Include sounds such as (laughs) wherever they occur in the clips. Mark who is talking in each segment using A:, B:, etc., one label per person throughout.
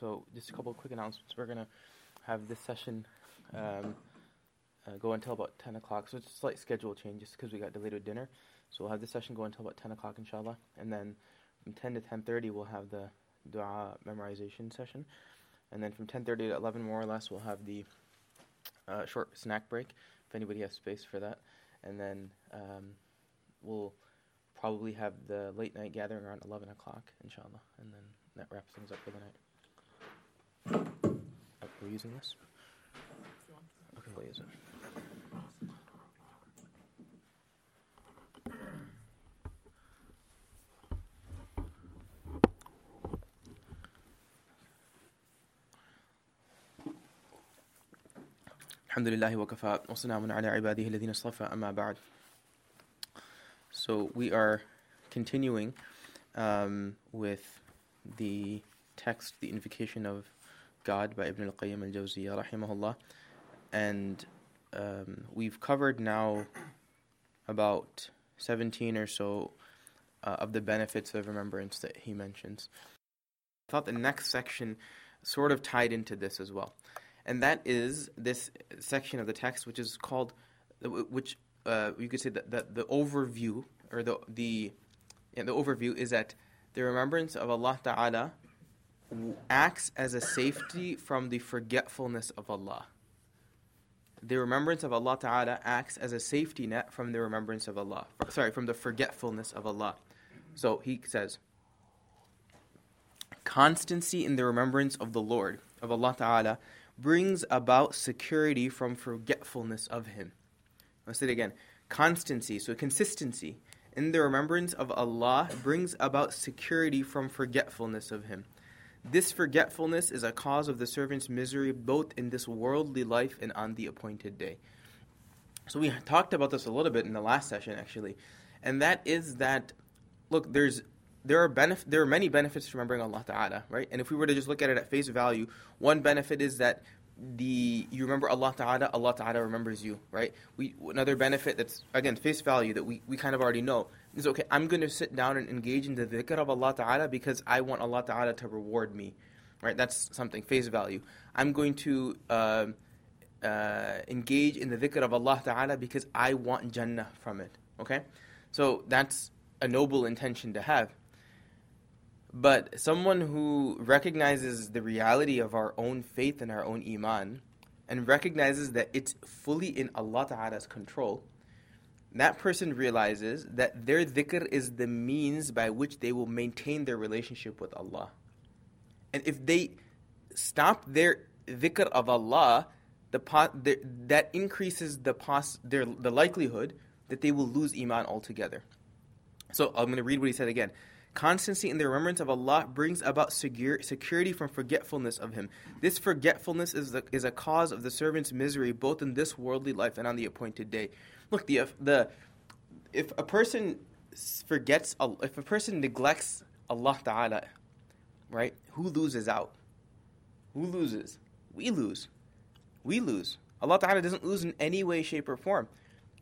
A: So, just a couple of quick announcements. We're going to have this session um, uh, go until about 10 o'clock. So, it's a slight schedule change just because we got delayed with dinner. So, we'll have this session go until about 10 o'clock, inshallah. And then from 10 to 10.30, we'll have the dua memorization session. And then from 10.30 to 11, more or less, we'll have the uh, short snack break, if anybody has space for that. And then um, we'll probably have the late night gathering around 11 o'clock, inshallah. And then that wraps things up for the night. Oh, we're using this? Okay, we'll use it. الحمد لله وكفى وسلام على عباده الذين اصطفى أما بعد So we are continuing um, with the text, the invocation of God by Ibn al-Qayyim al-Jawziyah rahimahullah. And um, we've covered now about 17 or so uh, of the benefits of remembrance that he mentions. I thought the next section sort of tied into this as well. And that is this section of the text, which is called, which uh, you could say that the, the overview or the the yeah, the overview is that the remembrance of Allah Taala acts as a safety from the forgetfulness of Allah. The remembrance of Allah Taala acts as a safety net from the remembrance of Allah. Sorry, from the forgetfulness of Allah. So he says, constancy in the remembrance of the Lord of Allah Taala brings about security from forgetfulness of Him. I'll say it again. Constancy, so consistency in the remembrance of Allah brings about security from forgetfulness of Him. This forgetfulness is a cause of the servant's misery both in this worldly life and on the appointed day. So we talked about this a little bit in the last session actually, and that is that look, there's there are benef- there are many benefits to remembering Allah Ta'ala, right? And if we were to just look at it at face value, one benefit is that the you remember Allah Ta'ala, Allah Ta'ala remembers you, right? We another benefit that's again face value that we, we kind of already know is okay, I'm gonna sit down and engage in the dhikr of Allah Ta'ala because I want Allah Ta'ala to reward me. Right? That's something, face value. I'm going to uh, uh, engage in the dhikr of Allah Ta'ala because I want Jannah from it. Okay? So that's a noble intention to have. But someone who recognizes the reality of our own faith and our own iman and recognizes that it's fully in Allah Ta'ala's control, that person realizes that their dhikr is the means by which they will maintain their relationship with Allah. And if they stop their dhikr of Allah, the, the that increases the, pos, their, the likelihood that they will lose iman altogether. So I'm going to read what he said again. Constancy in the remembrance of Allah brings about secure, security from forgetfulness of Him. This forgetfulness is, the, is a cause of the servant's misery both in this worldly life and on the appointed day. Look, the, the if a person forgets, if a person neglects Allah Ta'ala, right, who loses out? Who loses? We lose. We lose. Allah Ta'ala doesn't lose in any way, shape, or form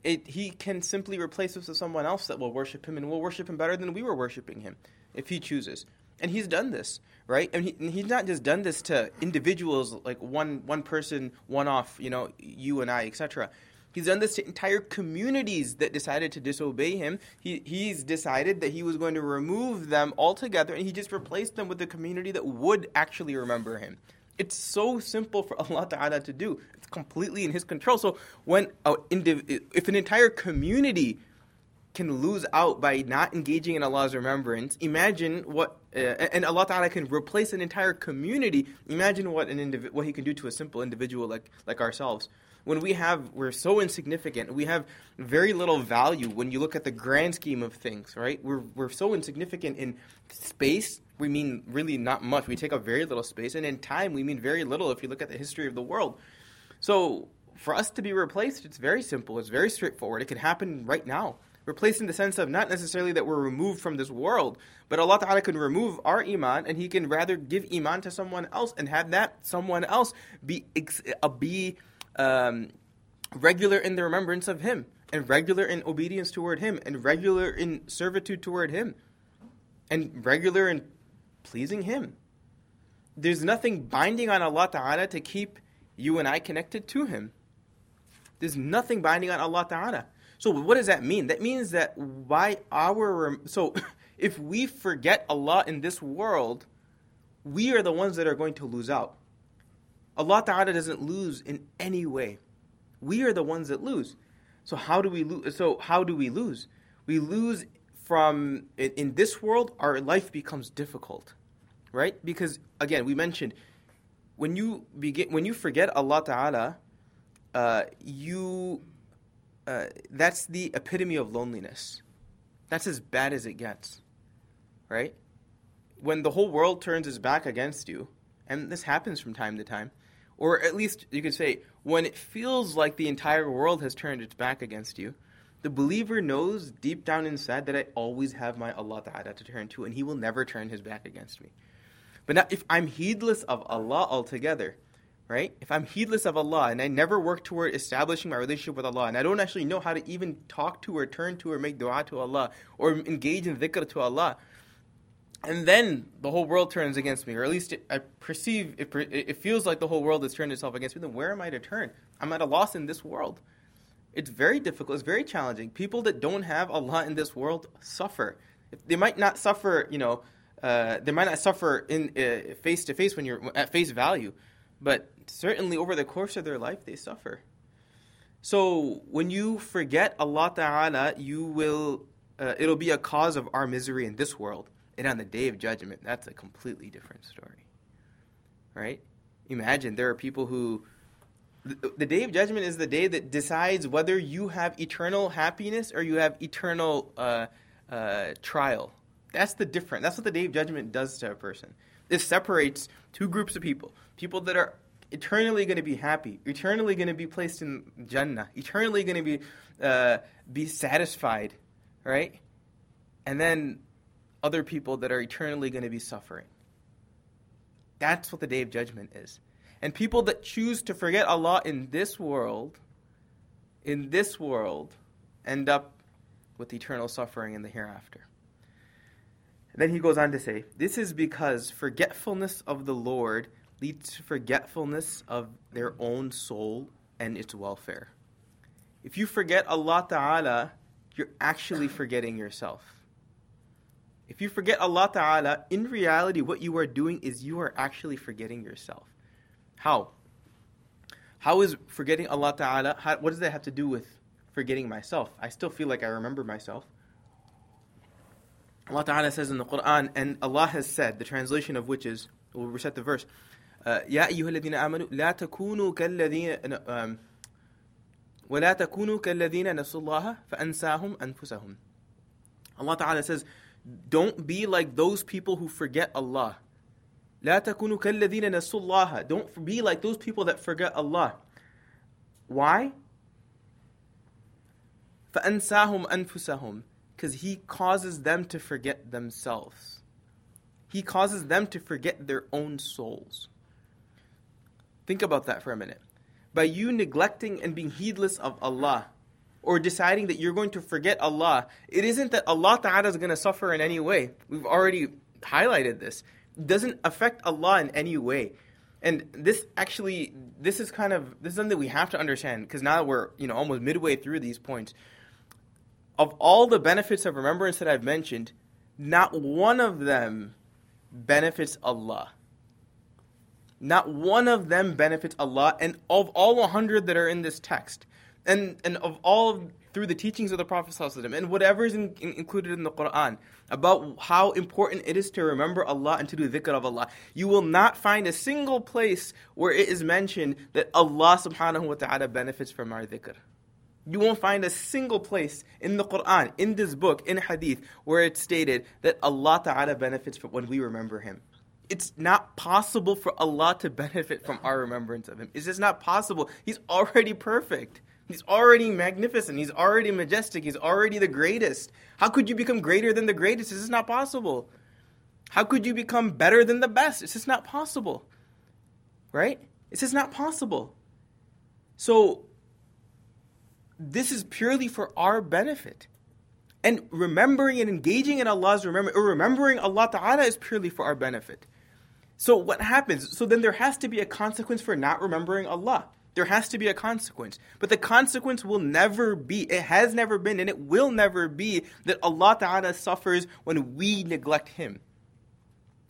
A: it, he can simply replace us with someone else that will worship him and will worship him better than we were worshiping him if he chooses. And he's done this, right? And, he, and he's not just done this to individuals like one one person, one off, you know, you and I, etc. He's done this to entire communities that decided to disobey him. He, he's decided that he was going to remove them altogether, and he just replaced them with a community that would actually remember him. It's so simple for Allah Ta'ala to do. It's completely in His control. So when a, if an entire community can lose out by not engaging in Allah's remembrance, imagine what uh, and Allah Ta'ala can replace an entire community. Imagine what an indiv- what He can do to a simple individual like like ourselves. When we have we're so insignificant, we have very little value when you look at the grand scheme of things, right? We're we're so insignificant in space we mean really not much. We take up very little space, and in time, we mean very little if you look at the history of the world. So, for us to be replaced, it's very simple. It's very straightforward. It can happen right now. Replaced in the sense of not necessarily that we're removed from this world, but Allah Ta'ala can remove our iman and He can rather give iman to someone else and have that someone else be, uh, be um, regular in the remembrance of Him and regular in obedience toward Him and regular in servitude toward Him and regular in pleasing Him. there's nothing binding on Allah Ta'ala to keep you and I connected to Him. There's nothing binding on Allah Ta'ala. So what does that mean? That means that why our so (laughs) if we forget Allah in this world, we are the ones that are going to lose out. Allah Ta'ala doesn't lose in any way. We are the ones that lose. So how do we lose? So how do we lose? We lose from in, in this world. Our life becomes difficult, right? Because again, we mentioned when you begin when you forget Allah Ta'ala, uh, you uh, that's the epitome of loneliness. That's as bad as it gets, right? When the whole world turns its back against you, and this happens from time to time, or at least you could say when it feels like the entire world has turned its back against you, the believer knows deep down inside that I always have my Allah Ta'ala to turn to, and He will never turn His back against me. But now, if I'm heedless of Allah altogether, right? If I'm heedless of Allah and I never work toward establishing my relationship with Allah and I don't actually know how to even talk to or turn to or make dua to Allah or engage in dhikr to Allah, and then the whole world turns against me, or at least it, I perceive it, it feels like the whole world has turned itself against me, then where am I to turn? I'm at a loss in this world. It's very difficult, it's very challenging. People that don't have a lot in this world suffer. They might not suffer, you know, uh, they might not suffer in face to face when you're at face value, but certainly over the course of their life they suffer. So when you forget Allah Ta'ala, you will uh, it'll be a cause of our misery in this world. And on the day of judgment, that's a completely different story. Right? Imagine there are people who the, day of judgment is the day that decides whether you have eternal happiness or you have eternal uh, uh, trial. That's the difference. That's what the day of judgment does to a person. It separates two groups of people people that are eternally going to be happy, eternally going to be placed in Jannah, eternally going to be, uh, be satisfied, right? And then other people that are eternally going to be suffering. That's what the day of judgment is. And people that choose to forget Allah in this world, in this world, end up with eternal suffering in the hereafter. And then he goes on to say, This is because forgetfulness of the Lord leads to forgetfulness of their own soul and its welfare. If you forget Allah Ta'ala, you're actually forgetting yourself. If you forget Allah Ta'ala, in reality, what you are doing is you are actually forgetting yourself. How? How is forgetting Allah Ta'ala, how, what does that have to do with forgetting myself? I still feel like I remember myself. Allah Ta'ala says in the Quran, and Allah has said, the translation of which is, we'll recite the verse, يا أيها الذين آمنوا لا تكونوا كالذين ولا تكونوا كالذين نسوا الله فأنساهم أنفسهم Allah Ta'ala says, don't be like those people who forget Allah. لا تكونوا كالذين نسوا الله. Don't be like those people that forget Allah. Why? فأنساهم أنفسهم because he causes them to forget themselves. He causes them to forget their own souls. Think about that for a minute. By you neglecting and being heedless of Allah, or deciding that you're going to forget Allah, it isn't that Allah Ta'ala is going to suffer in any way. We've already highlighted this. Doesn't affect Allah in any way. And this actually, this is kind of, this is something we have to understand because now we're, you know, almost midway through these points of all the benefits of remembrance that I've mentioned, not one of them benefits Allah. Not one of them benefits Allah, and of all 100 that are in this text, and, and of all through the teachings of the Prophet and whatever is in, in, included in the Quran about how important it is to remember Allah and to do dhikr of Allah, you will not find a single place where it is mentioned that Allah subhanahu wa ta'ala benefits from our dhikr. You won't find a single place in the Quran, in this book, in Hadith, where it's stated that Allah Ta'ala benefits from when we remember Him. It's not possible for Allah to benefit from our remembrance of Him. It's just not possible. He's already perfect. He's already magnificent. He's already majestic. He's already the greatest. How could you become greater than the greatest? This is not possible. How could you become better than the best? It's just not possible. Right? It's just not possible. So, this is purely for our benefit. And remembering and engaging in Allah's remember, or remembering Allah Ta'ala is purely for our benefit. So what happens? So then there has to be a consequence for not remembering Allah. There has to be a consequence. But the consequence will never be, it has never been, and it will never be that Allah Ta'ala suffers when we neglect Him.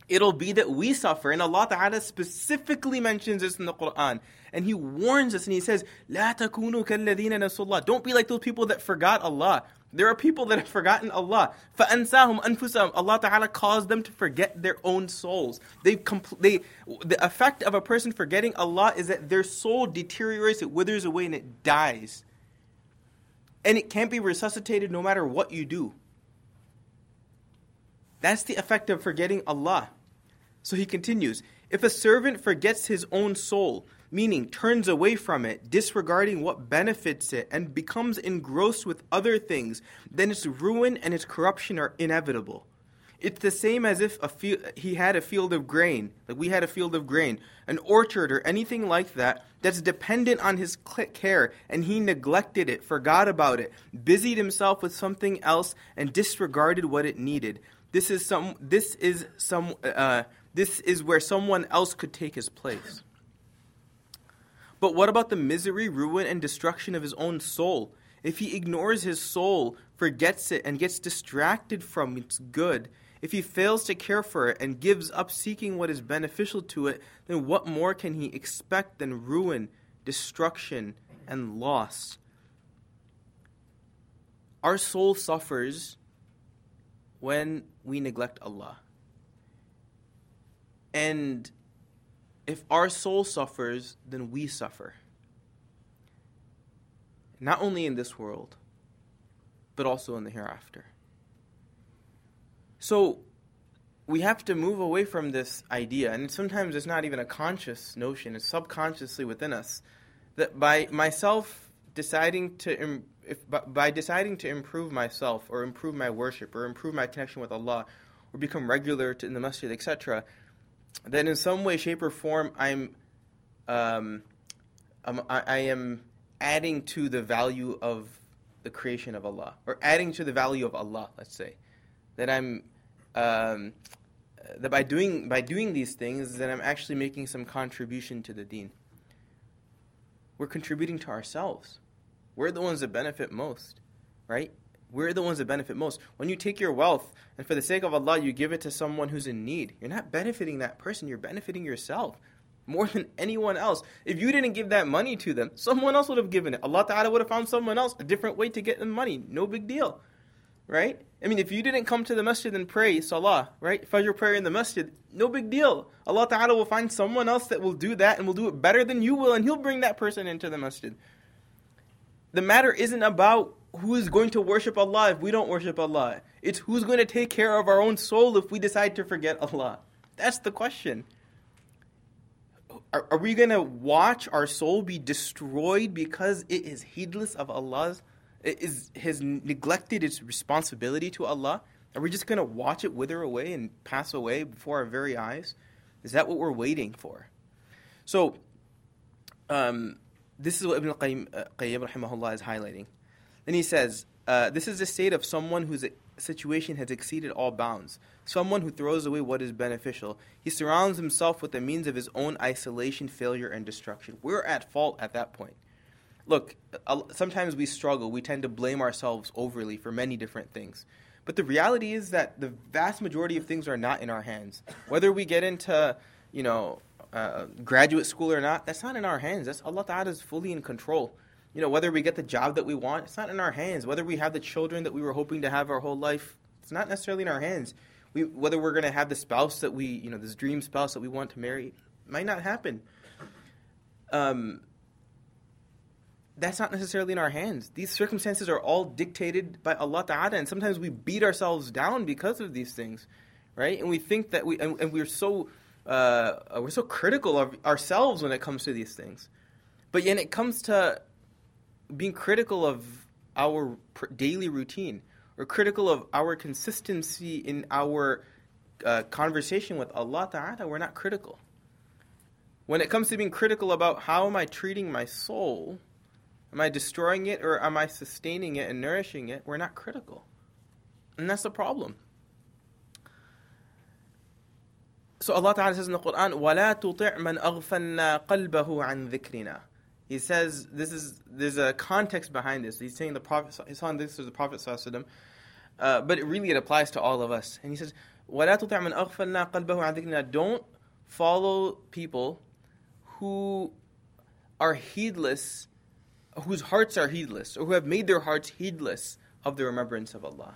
A: It'll be that we suffer. And Allah Ta'ala specifically mentions this in the Quran. And He warns us and He says, La takunu kalladina nasullah. Don't be like those people that forgot Allah. There are people that have forgotten Allah. فَأَنْسَاهُمْ أَنفُسَهُمْ Allah Ta'ala caused them to forget their own souls. They, compl- they, the effect of a person forgetting Allah is that their soul deteriorates, it withers away, and it dies. And it can't be resuscitated no matter what you do. That's the effect of forgetting Allah. So he continues If a servant forgets his own soul, meaning turns away from it, disregarding what benefits it, and becomes engrossed with other things, then its ruin and its corruption are inevitable. It's the same as if he had a field of grain, like we had a field of grain, an orchard or anything like that, that's dependent on his care, and he neglected it, forgot about it, busied himself with something else, and disregarded what it needed. This is some. This is some. Uh, this is where someone else could take his place. But what about the misery, ruin, and destruction of his own soul? If he ignores his soul, forgets it, and gets distracted from its good, if he fails to care for it and gives up seeking what is beneficial to it, then what more can he expect than ruin, destruction, and loss? Our soul suffers when we neglect Allah. And if our soul suffers, then we suffer. Not only in this world, but also in the hereafter. So we have to move away from this idea, and sometimes it's not even a conscious notion, it's subconsciously within us, that by myself deciding to, if, by deciding to improve myself, or improve my worship, or improve my connection with Allah, or become regular in the masjid, etc., that in some way, shape, or form, I'm, um, I'm I, I am adding to the value of the creation of Allah, or adding to the value of Allah. Let's say that I'm um, that by doing by doing these things, that I'm actually making some contribution to the Deen. We're contributing to ourselves. We're the ones that benefit most, right? We're the ones that benefit most. When you take your wealth and for the sake of Allah you give it to someone who's in need, you're not benefiting that person, you're benefiting yourself more (laughs) than anyone else. If you didn't give that money to them, someone else would have given it. Allah Ta'ala would have found someone else a different way to get the money. No big deal. Right? I mean, if you didn't come to the masjid and pray salah, right? Fajr prayer in the masjid, no big deal. Allah Ta'ala will find someone else that will do that and will do it better than you will, and He'll bring that person into the masjid. The matter isn't about who is going to worship Allah if we don't worship Allah? It's who's going to take care of our own soul if we decide to forget Allah? That's the question. Are, are we going to watch our soul be destroyed because it is heedless of Allah's, it is, has neglected its responsibility to Allah? Are we just going to watch it wither away and pass away before our very eyes? Is that what we're waiting for? So, um, this is what Ibn Qayyim, uh, Qayyim rahimahullah is highlighting. Then he says, uh, This is the state of someone whose situation has exceeded all bounds, someone who throws away what is beneficial. He surrounds himself with the means of his own isolation, failure, and destruction. We're at fault at that point. Look, sometimes we struggle. We tend to blame ourselves overly for many different things. But the reality is that the vast majority of things are not in our hands. Whether we get into, you know, uh, graduate school or not, that's not in our hands. That's Allah Ta'ala is fully in control you know, whether we get the job that we want, it's not in our hands. Whether we have the children that we were hoping to have our whole life, it's not necessarily in our hands. We, whether we're going to have the spouse that we, you know, this dream spouse that we want to marry, might not happen. Um, that's not necessarily in our hands. These circumstances are all dictated by Allah Ta'ala, and sometimes we beat ourselves down because of these things, right? And we think that we, and, and we're so, uh, we're so critical of ourselves when it comes to these things. But when it comes to being critical of our daily routine or critical of our consistency in our uh, conversation with Allah Ta'ala, we're not critical. When it comes to being critical about how am I treating my soul, am I destroying it or am I sustaining it and nourishing it, we're not critical. And that's the problem. So Allah Ta'ala says in the Quran, وَلَا تُطِعْ مَنْ أَغْفَلْنَا قَلْبَهُ عَنْ ذِكْرِنَا He says, this is, there's a context behind this. He's saying the Prophet, he's saying this to the Prophet Sallallahu uh, but it really it applies to all of us. And he says, وَلَا تُطِعْ مَنْ أَغْفَلْنَا قَلْبَهُ عَنْ ذِكْرِنَا Don't follow people who are heedless, whose hearts are heedless, or who have made their hearts heedless of the remembrance of Allah.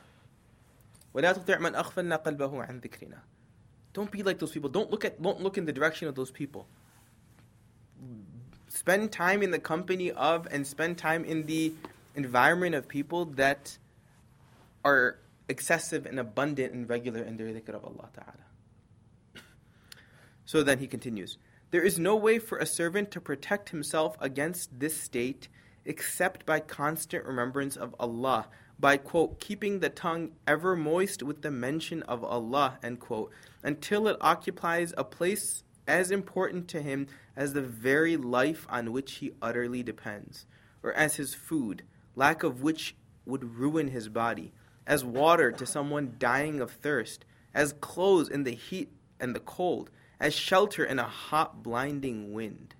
A: وَلَا تُطِعْ مَنْ أَغْفَلْنَا قَلْبَهُ عَنْ ذِكْرِنَا Don't be like those people. Don't look at don't look in the direction of those people. Spend time in the company of and spend time in the environment of people that are excessive and abundant and regular in their dhikr of Allah Ta'ala. So then he continues There is no way for a servant to protect himself against this state except by constant remembrance of Allah, by, quote, keeping the tongue ever moist with the mention of Allah, end quote, until it occupies a place as important to him as the very life on which he utterly depends, or as his food, lack of which would ruin his body as water to someone dying of thirst, as clothes in the heat and the cold, as shelter in a hot, blinding wind.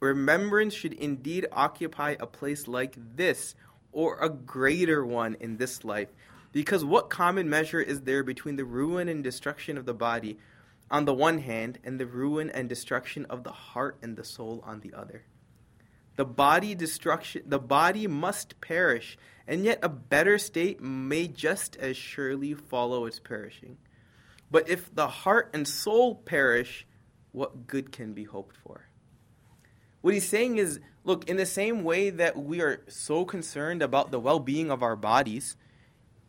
A: Remembrance should indeed occupy a place like this, or a greater one in this life, because what common measure is there between the ruin and destruction of the body on the one hand, and the ruin and destruction of the heart and the soul on the other? The body destruction the body must perish, and yet a better state may just as surely follow its perishing. But if the heart and soul perish, what good can be hoped for? What he's saying is look, in the same way that we are so concerned about the well being of our bodies,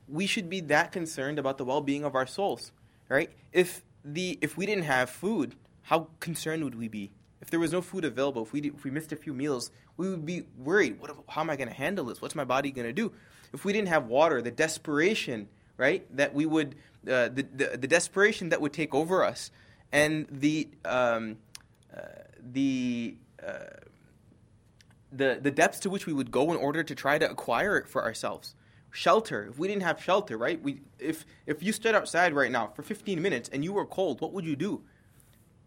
A: we should be that concerned about the well being of our souls. Right? If the if we didn't have food, how concerned would we be? If there was no food available, if we if we missed a few meals, we would be worried. What, how am I going to handle this? What's my body going to do? If we didn't have water, the desperation, right, that we would, uh, the, the, the desperation that would take over us, and the um, uh, the uh, the the depths to which we would go in order to try to acquire it for ourselves. Shelter. If we didn't have shelter, right? We if if you stood outside right now for 15 minutes and you were cold, what would you do?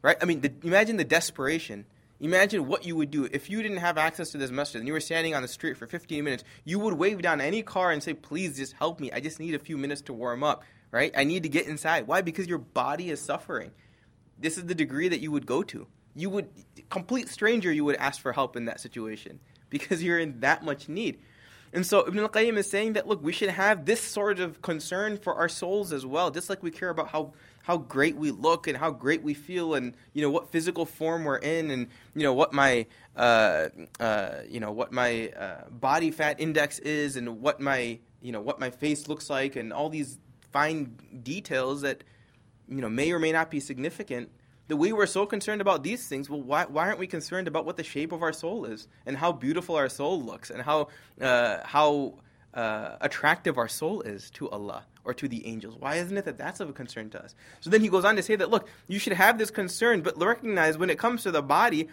A: right? I mean, the, imagine the desperation. Imagine what you would do if you didn't have access to this masjid and you were standing on the street for 15 minutes. You would wave down any car and say, "Please, just help me. I just need a few minutes to warm up." Right? I need to get inside. Why? Because your body is suffering. This is the degree that you would go to. You would complete stranger. You would ask for help in that situation because you're in that much need. And so Ibn al-Qayyim is saying that look, we should have this sort of concern for our souls as well, just like we care about how how great we look and how great we feel and you know what physical form we're in and you know what my uh, uh, you know what my uh, body fat index is and what my you know what my face looks like and all these fine details that you know may or may not be significant that we were so concerned about these things, well, why, why aren't we concerned about what the shape of our soul is and how beautiful our soul looks and how, uh, how uh, attractive our soul is to Allah or to the angels? Why isn't it that that's of a concern to us? So then he goes on to say that, look, you should have this concern, but recognize when it comes to the body,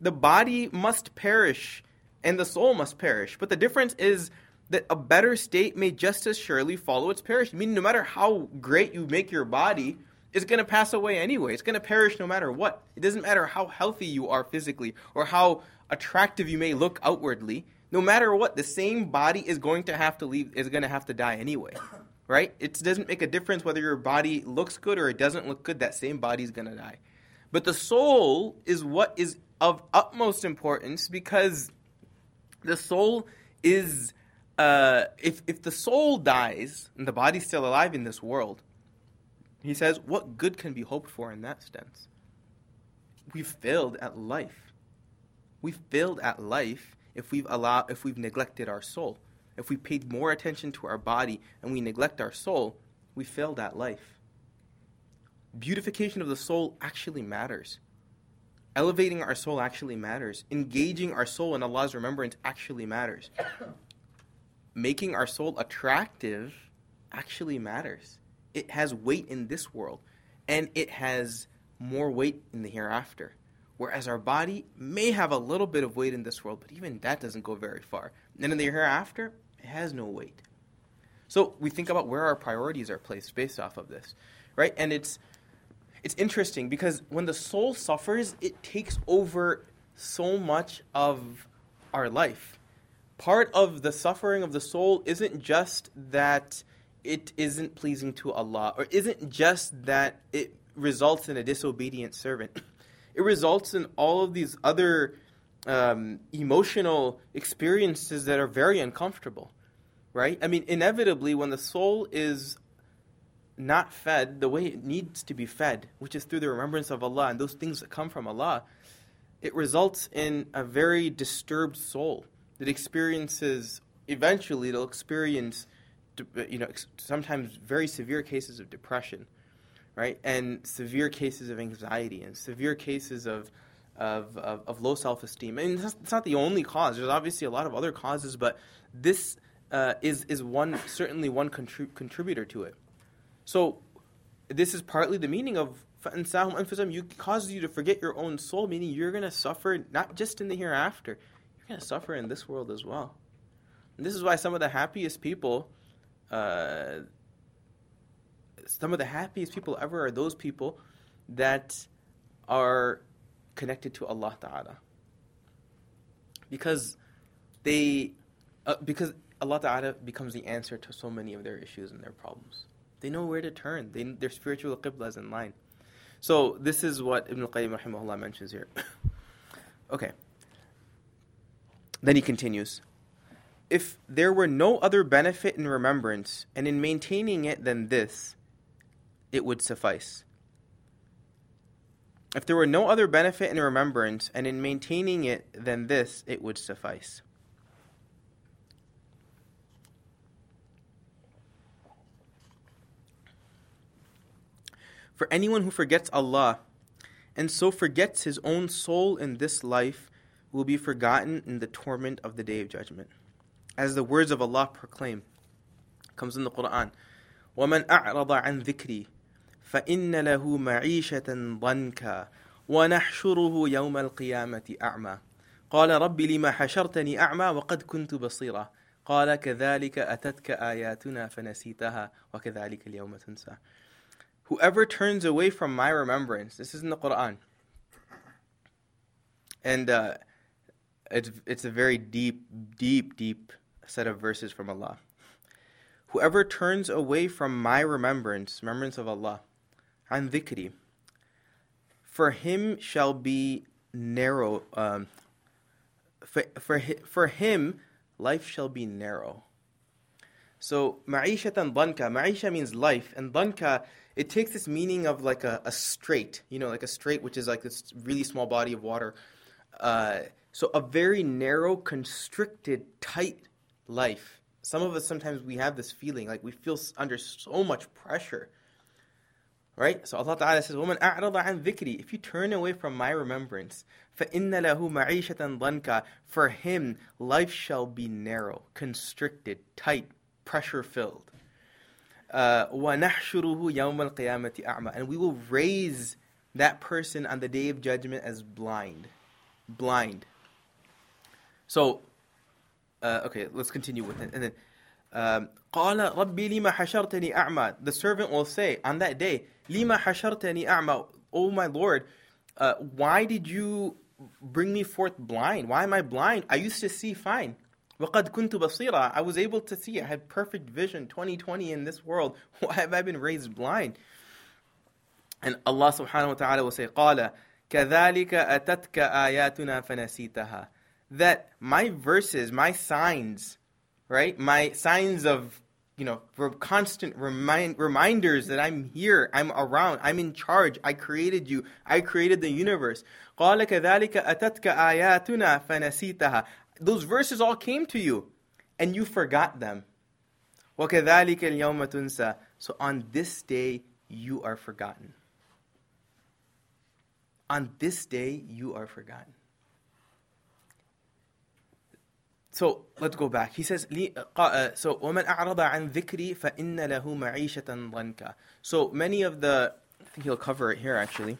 A: the body must perish and the soul must perish. But the difference is that a better state may just as surely follow its perish. I mean, no matter how great you make your body, is going to pass away anyway. It's going to perish no matter what. It doesn't matter how healthy you are physically or how attractive you may look outwardly. No matter what, the same body is going to have to leave is going to have to die anyway. (coughs) Right? It doesn't make a difference whether your body looks good or it doesn't look good. That same body is going to die. But the soul is what is of utmost importance because the soul is uh, if if the soul dies and the body's still alive in this world, he says, What good can be hoped for in that sense? We've failed at life. We've failed at life if we've allowed if we've neglected our soul. If we paid more attention to our body and we neglect our soul, we failed at life. Beautification of the soul actually matters. Elevating our soul actually matters. Engaging our soul in Allah's remembrance actually matters. (coughs) Making our soul attractive actually matters it has weight in this world and it has more weight in the hereafter. Whereas our body may have a little bit of weight in this world, but even that doesn't go very far. And in the hereafter, it has no weight. So we think about where our priorities are placed based off of this, right? And it's it's interesting because when the soul suffers, it takes over so much of our life. Part of the suffering of the soul isn't just that it isn't pleasing to Allah, or isn't just that it results in a disobedient servant. (clears throat) It results in all of these other um, emotional experiences that are very uncomfortable, right? I mean, inevitably, when the soul is not fed the way it needs to be fed, which is through the remembrance of Allah and those things that come from Allah, it results in a very disturbed soul that experiences, eventually, it'll experience, you know, sometimes very severe cases of depression, right? And severe cases of anxiety and severe cases of, of, of, of low self esteem. And it's not the only cause, there's obviously a lot of other causes, but this uh, is, is one, certainly one contrib- contributor to it. So this is partly the meaning of فَأَنْسَاهُمْ أَنفُسَهُمْ you causes you to forget your own soul, meaning you're going to suffer not just in the hereafter, you're going to suffer in this world as well. And this is why some of the happiest people, uh, some of the happiest people ever are those people that are connected to Allah Ta'ala. Because they, uh, because Allah Ta'ala becomes the answer to so many of their issues and their problems. They know where to turn. They, their spiritual qibla is in line. So this is what Ibn al-Qayyim rahimahullah mentions here. (coughs) okay. Then he continues. If there were no other benefit in remembrance and in maintaining it than this, it would suffice. If there were no other benefit in remembrance and in maintaining it than this, it would suffice. For anyone who forgets Allah and so forgets his own soul in this life will be forgotten in the torment of the day of judgment As the words of Allah proclaim, comes in the Quran, وَمَنْ أَعْرَضَ عَنْ ذِكْرِي فَإِنَّ لَهُ مَعِيشَةً ضَنْكًا ونحشره يوم القيامة أعمى قال رب لما حشرتني أعمى وقد كنت بصيرا قال كذلك أتتك آياتنا فنسيتها وكذلك اليوم تنسى Whoever turns away from my remembrance, this is in the Quran. And uh, it's, it's a very deep, deep, deep set of verses from Allah. Whoever turns away from my remembrance, remembrance of Allah, and dhikri, for him shall be narrow. Um, for, for, for him, life shall be narrow. So, ma'ishatan danka. Ma'isha means life, and danka it takes this meaning of like a, a strait, you know, like a strait, which is like this really small body of water. Uh, so a very narrow, constricted, tight life. Some of us sometimes we have this feeling like we feel under so much pressure. Right? So Allah Ta'ala says, وَمَنْ أَعْرَضَ عَنْ ذِكْرِ If you turn away from my remembrance, فَإِنَّ لَهُ مَعِيشَةً ضَنْكَ For him, life shall be narrow, constricted, tight, pressure-filled. وَنَحْشُرُهُ يَوْمَ الْقِيَامَةِ أَعْمَى And we will raise that person on the day of judgment as blind. Blind. So, uh, okay, let's continue with it. And then, um, قال ربي لما حشرتني أعمى The servant will say on that day, لما حشرتني أعمى Oh my Lord, uh, why did you bring me forth blind? Why am I blind? I used to see fine. وَقَدْ كُنْتُ بَصِيرًا I was able to see. I had perfect vision, 2020 in this world. (laughs) Why have I been raised blind? And Allah subhanahu wa ta'ala will say, قَالَ كَذَلِكَ أَتَتْكَ آيَاتُنَا فَنَسِيتَهَا That my verses, my signs, right? My signs of, you know, constant remind, reminders that I'm here, I'm around, I'm in charge, I created you, I created the universe. قَالَ كَذَلِكَ أَتَتْكَ آيَاتُنَا فَنَسِيتَهَا those verses all came to you and you forgot them. وَكَذَلِكَ الْيَوْمَ تُنْسَى So on this day, you are forgotten. On this day, you are forgotten. So let's go back. He says, uh, so وَمَنْ أَعْرَضَ عَنْ ذِكْرِي فَإِنَّ لَهُ مَعِيشَةً ضَنْكَ So many of the, I think he'll cover it here actually.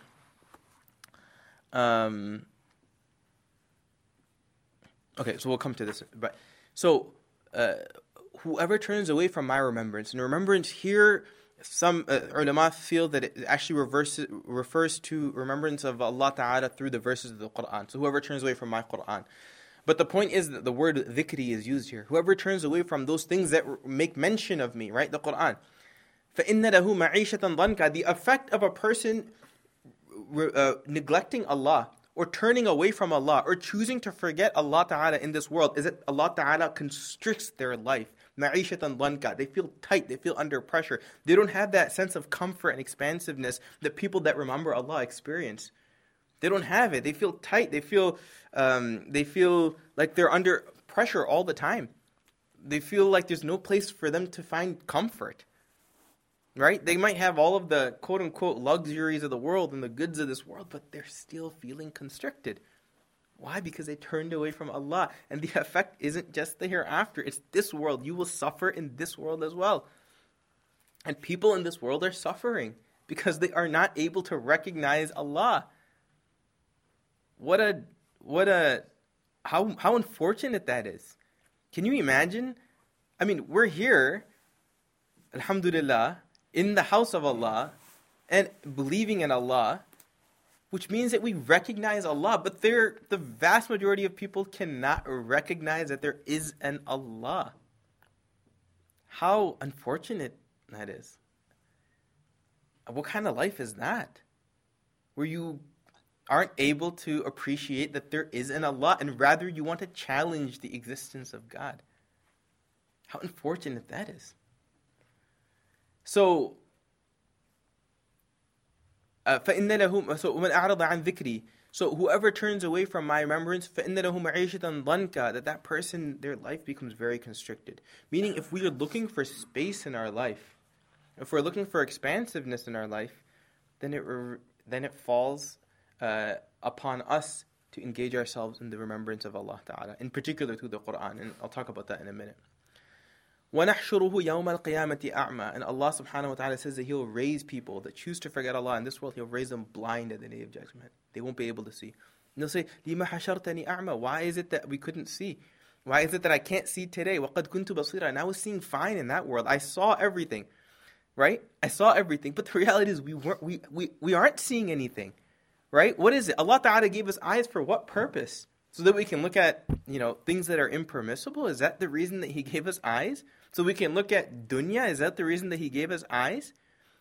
A: Um, Okay, so we'll come to this. But so uh, whoever turns away from my remembrance, and remembrance here some uh, ulama feel that it actually reverses, refers to remembrance of Allah Ta'ala through the verses of the Quran. So whoever turns away from my Quran. But the point is that the word dhikri is used here. Whoever turns away from those things that make mention of me, right? The Quran. فَإِنَّ لَهُ مَعِيشَةً ضَنْكَ The effect of a person uh, neglecting Allah or turning away from Allah or choosing to forget Allah Ta'ala in this world is that Allah Ta'ala constricts their life. Ma'ishatan lanka. They feel tight. They feel under pressure. They don't have that sense of comfort and expansiveness that people that remember Allah experience. They don't have it. They feel tight. They feel um, they feel like they're under pressure all the time. They feel like there's no place for them to find comfort. Right? They might have all of the quote unquote luxuries of the world and the goods of this world, but they're still feeling constricted. Why? Because they turned away from Allah. And the effect isn't just the hereafter, it's this world. You will suffer in this world as well. And people in this world are suffering because they are not able to recognize Allah. What a what a how how unfortunate that is. Can you imagine? I mean, we're here, alhamdulillah, in the house of Allah and believing in Allah which means that we recognize Allah, but there, the vast majority of people cannot recognize that there is an Allah. How unfortunate that is. What kind of life is that? Where you aren't able to appreciate that there is an Allah, and rather you want to challenge the existence of God. How unfortunate that is. So, فإن له so ومن أعرض عن ذكري so whoever turns away from my remembrance فإن له معيشة ضنكا that that person their life becomes very constricted meaning if we are looking for space in our life if we're looking for expansiveness in our life then it then it falls uh, upon us to engage ourselves in the remembrance of Allah Ta'ala in particular through the Quran and I'll talk about that in a minute وَنَحْشُرُهُ يَوْمَ الْقِيَامَةِ أَعْمَى And Allah subhanahu wa ta'ala says that He'll raise people that choose to forget Allah in this world, He'll raise them blind at the day of judgment. They won't be able to see. And they'll say, لِمَا حَشَرْتَنِي أَعْمَى Why is it that we couldn't see? Why is it that I can't see today? وَقَدْ كُنْتُ بَصِيرًا And I was seeing fine in that world. I saw everything. Right? I saw everything. But the reality is we weren't we, we, we aren't seeing anything. Right? What is it? Allah Ta'ala gave us eyes for what purpose? So that we can look at, you know, things that are impermissible? Is that the reason that He gave us eyes? So we can look at dunya. Is that the reason that he gave us eyes?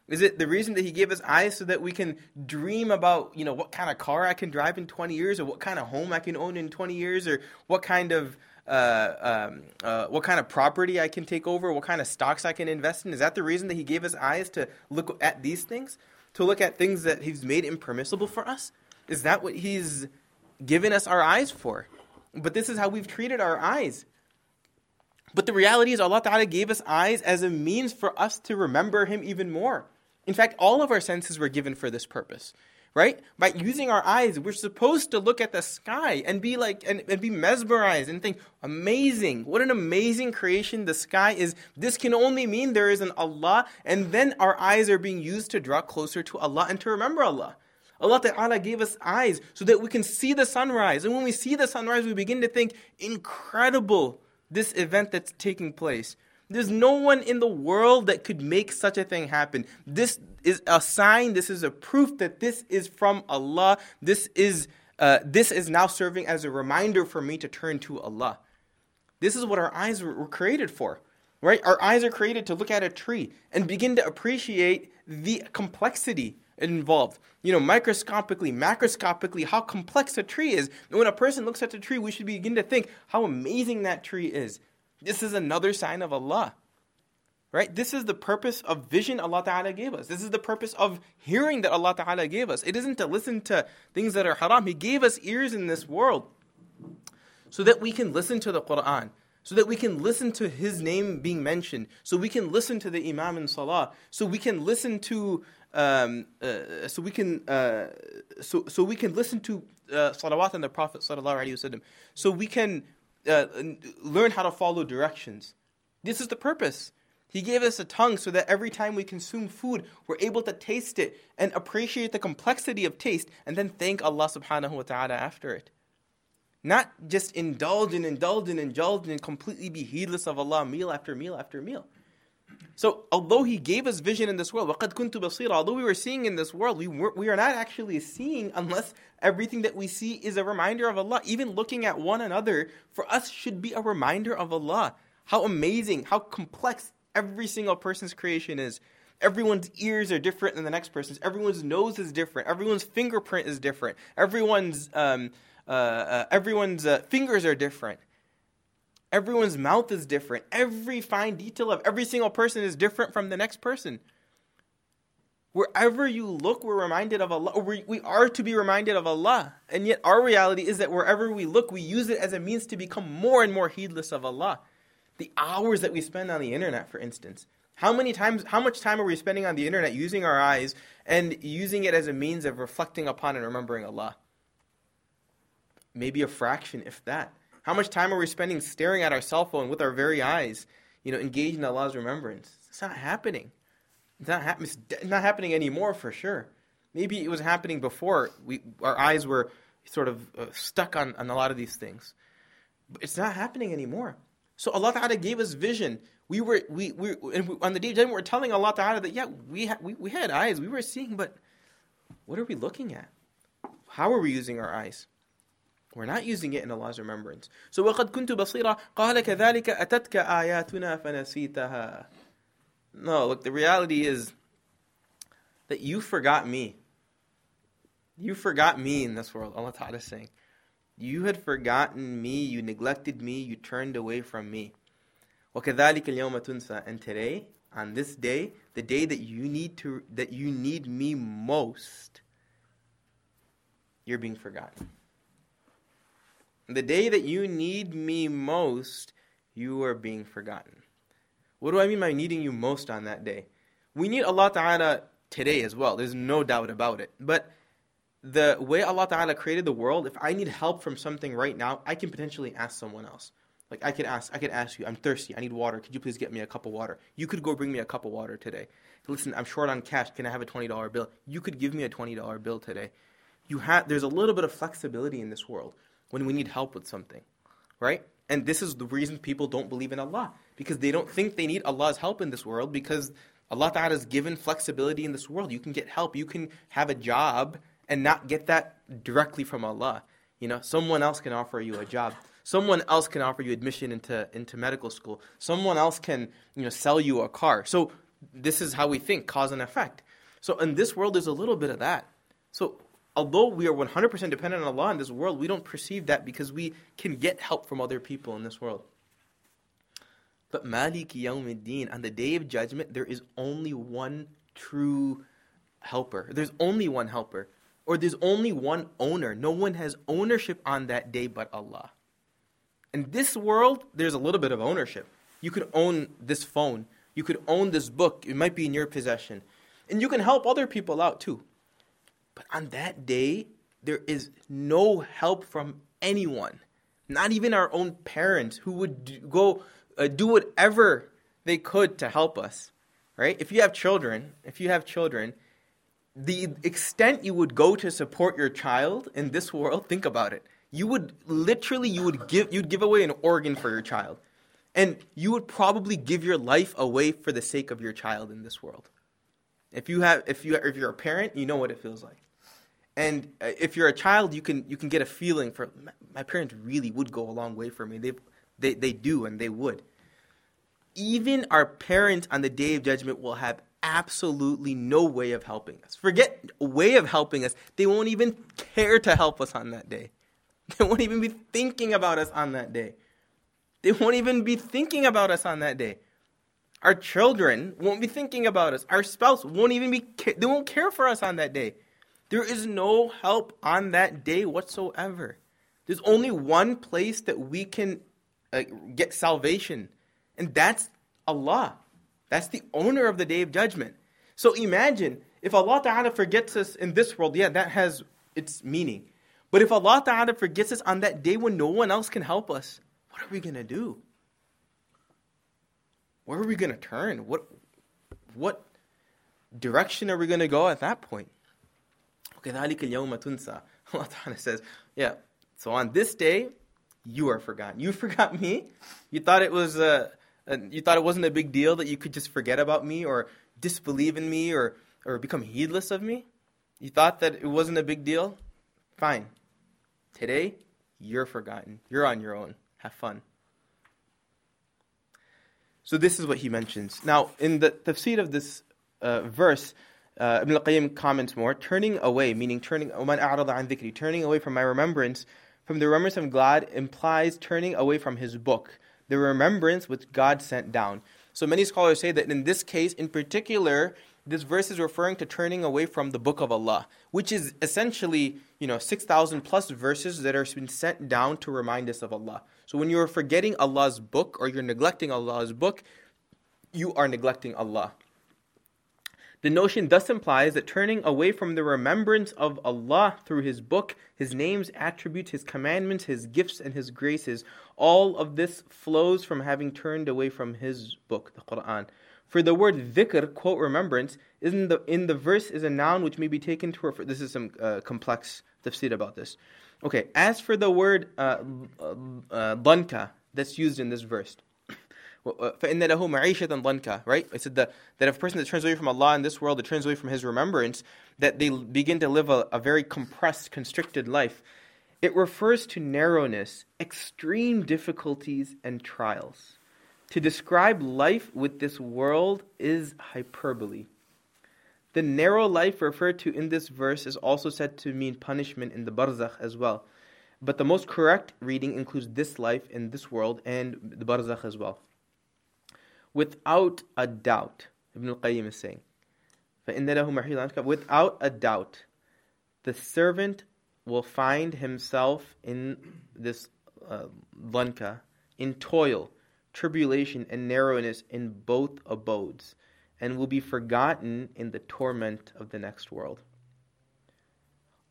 A: Is it the reason that he gave us eyes so that we can dream about, you know, what kind of car I can drive in 20 years or what kind of home I can own in 20 years or what kind of uh, um, uh, what kind of property I can take over, what kind of stocks I can invest in? Is that the reason that he gave us eyes to look at these things? To look at things that he's made impermissible for us? Is that what he's given us our eyes for? But this is how we've treated our eyes. But the reality is, Allah Ta'ala gave us eyes as a means for us to remember Him even more. In fact, all of our senses were given for this purpose, right? By using our eyes, we're supposed to look at the sky and be like, and, and be mesmerized and think, amazing, what an amazing creation the sky is. This can only mean there is an Allah, and then our eyes are being used to draw closer to Allah and to remember Allah. Allah Ta'ala gave us eyes so that we can see the sunrise. And when we see the sunrise, we begin to think, incredible this event that's taking place. There's no one in the world that could make such a thing happen. This is a sign, this is a proof that this is from Allah. This is, uh, this is now serving as a reminder for me to turn to Allah. This is what our eyes were created for, right? Our eyes are created to look at a tree and begin to appreciate the complexity involved. You know, microscopically, macroscopically, how complex a tree is. And when a person looks at the tree, we should begin to think how amazing that tree is. This is another sign of Allah. Right? This is the purpose of vision Allah Ta'ala gave us. This is the purpose of hearing that Allah Ta'ala gave us. It isn't to listen to things that are haram. He gave us ears in this world so that we can listen to the Quran, so that we can listen to His name being mentioned, so we can listen to the Imam in Salah, so we can listen to um, uh, so we can uh, so so we can listen to uh, salawat and the Prophet sallallahu alaihi wasallam. So we can uh, learn how to follow directions. This is the purpose. He gave us a tongue so that every time we consume food, we're able to taste it and appreciate the complexity of taste, and then thank Allah subhanahu wa taala after it. Not just indulge and indulge and indulge and completely be heedless of Allah meal after meal after meal. So, although He gave us vision in this world, وَقَدْ كُنْتُ بَصِيرًا Although we were seeing in this world, we, were, we are not actually seeing unless everything that we see is a reminder of Allah. Even looking at one another, for us, should be a reminder of Allah. How amazing, how complex every single person's creation is. Everyone's ears are different than the next person's. Everyone's nose is different. Everyone's fingerprint is different. Everyone's um, uh, uh, everyone's uh, fingers are different. Everyone's mouth is different. Every fine detail of every single person is different from the next person. Wherever you look, we're reminded of Allah. We, we are to be reminded of Allah. And yet, our reality is that wherever we look, we use it as a means to become more and more heedless of Allah. The hours that we spend on the internet, for instance. How many times, how much time are we spending on the internet using our eyes and using it as a means of reflecting upon and remembering Allah? Maybe a fraction, if that. How much time are we spending staring at our cell phone with our very eyes, you know, engaged in Allah's remembrance? It's not happening. It's not, it's not happening anymore for sure. Maybe it was happening before. We, our eyes were sort of uh, stuck on, on a lot of these things. But it's not happening anymore. So Allah Ta'ala gave us vision. We were, we, we, and on the day of judgment, we're telling Allah Ta'ala that, yeah, we, ha- we, we had eyes, we were seeing, but what are we looking at? How are we using our eyes? We're not using it in Allah's remembrance. So وَقَدْ كُنْتُ بَصِيرًا قَالَ كَذَلِكَ أَتَتْكَ آيَاتُنَا فَنَسِيتَهَا No, look, the reality is that you forgot me. You forgot me in this world. Allah Ta'ala is saying. You had forgotten me, you neglected me, you turned away from me. وَكَذَلِكَ الْيَوْمَ تُنْسَى And today, on this day, the day that you need to that you need me most, you're being forgotten. The day that you need me most, you are being forgotten. What do I mean by needing you most on that day? We need Allah Ta'ala today as well. There's no doubt about it. But the way Allah Ta'ala created the world, if I need help from something right now, I can potentially ask someone else. Like I could ask, I could ask you, I'm thirsty, I need water. Could you please get me a cup of water? You could go bring me a cup of water today. Listen, I'm short on cash. Can I have a twenty dollar bill? You could give me a twenty dollar bill today. You have there's a little bit of flexibility in this world when we need help with something, right? And this is the reason people don't believe in Allah because they don't think they need Allah's help in this world because Allah Ta'ala has given flexibility in this world. You can get help. You can have a job and not get that directly from Allah. You know, someone else can offer you a job. Someone else can offer you admission into, into medical school. Someone else can, you know, sell you a car. So this is how we think, cause and effect. So in this world, there's a little bit of that. So although we are 100% dependent on Allah in this world, we don't perceive that because we can get help from other people in this world. But Malik Yawmiddin, on the day of judgment, there is only one true helper. There's only one helper. Or there's only one owner. No one has ownership on that day but Allah. In this world, there's a little bit of ownership. You could own this phone. You could own this book. It might be in your possession. And you can help other people out too. But on that day, there is no help from anyone, not even our own parents who would go uh, do whatever they could to help us. Right? If you have children, if you have children, the extent you would go to support your child in this world, think about it. You would literally you would give you'd give away an organ for your child. And you would probably give your life away for the sake of your child in this world. If you have if you if you're a parent, you know what it feels like. And uh, if you're a child, you can you can get a feeling for my parents really would go a long way for me. They they they do and they would. Even our parents on the day of judgment will have absolutely no way of helping us. Forget way of helping us. They won't even care to help us on that day. (laughs) They won't even be thinking about us on that day. They won't even be thinking about us on that day. Our children won't be thinking about us. Our spouse won't even be they won't care for us on that day. There is no help on that day whatsoever. There's only one place that we can uh, get salvation, and that's Allah. That's the owner of the day of judgment. So imagine if Allah Ta'ala forgets us in this world, yeah, that has its meaning. But if Allah Ta'ala forgets us on that day when no one else can help us, what are we going to do? Where are we going to turn? What, what direction are we going to go at that point? وَكَذَلِكَ الْيَوْمَ تُنْسَى (laughs) Allah Ta'ala says, yeah, so on this day, you are forgotten. You (laughs) forgot me. You thought it was, uh, And you thought it wasn't a big deal that you could just forget about me or disbelieve in me or, or become heedless of me? You thought that it wasn't a big deal? Fine. Today, you're forgotten. You're on your own. Have fun. So this is what he mentions. Now, in the tafsir of this uh, verse, uh, Ibn al-Qayyim comments more, turning away, meaning turning, turning away from my remembrance, from the remembrance of God implies turning away from his book, the remembrance which God sent down. So many scholars say that in this case, in particular, this verse is referring to turning away from the book of Allah, which is essentially, you know, 6,000 plus verses that are been sent down to remind us of Allah. So when you're forgetting Allah's book or you're neglecting Allah's book, you are neglecting Allah. The notion thus implies that turning away from the remembrance of Allah through His book, His names, attributes, His commandments, His gifts, and His graces, all of this flows from having turned away from His book, the Quran. For the word dhikr, quote remembrance, is in the in the verse is a noun which may be taken to refer. This is some uh, complex tafsir about this. Okay, as for the word uh, uh, that's used in this verse, فَإِنَّ لَهُ مَعِيشَةً ضَنْكَ Right? I said that, that if a person that turns away from Allah in this world, that turns away from His remembrance, that they begin to live a, a very compressed, constricted life. It refers to narrowness, extreme difficulties, and trials. To describe life with this world is hyperbole. The narrow life referred to in this verse is also said to mean punishment in the barzakh as well. But the most correct reading includes this life in this world and the barzakh as well. Without a doubt, Ibn al-Qayyim is saying, Without a doubt, the servant will find himself in this uh, in toil, tribulation, and narrowness in both abodes, and will be forgotten in the torment of the next world.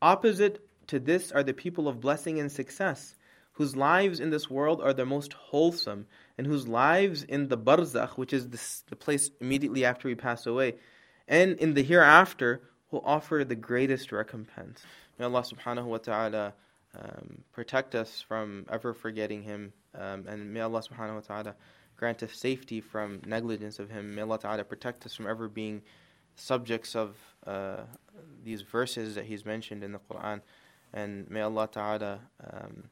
A: Opposite to this are the people of blessing and success, whose lives in this world are the most wholesome, and whose lives in the barzakh, which is this, the place immediately after we pass away, and in the hereafter, will offer the greatest recompense. May Allah subhanahu wa ta'ala um, protect us from ever forgetting Him, um, and may Allah subhanahu wa ta'ala grant us safety from negligence of Him. May Allah ta'ala protect us from ever being subjects of uh, these verses that He's mentioned in the Quran, and may Allah ta'ala um,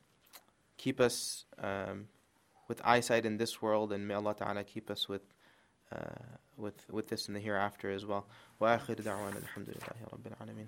A: keep us um, with eyesight in this world, and may Allah Ta'ala keep us with uh, with with this in the hereafter as well. وآخر دعوانا الحمد لله رب العالمين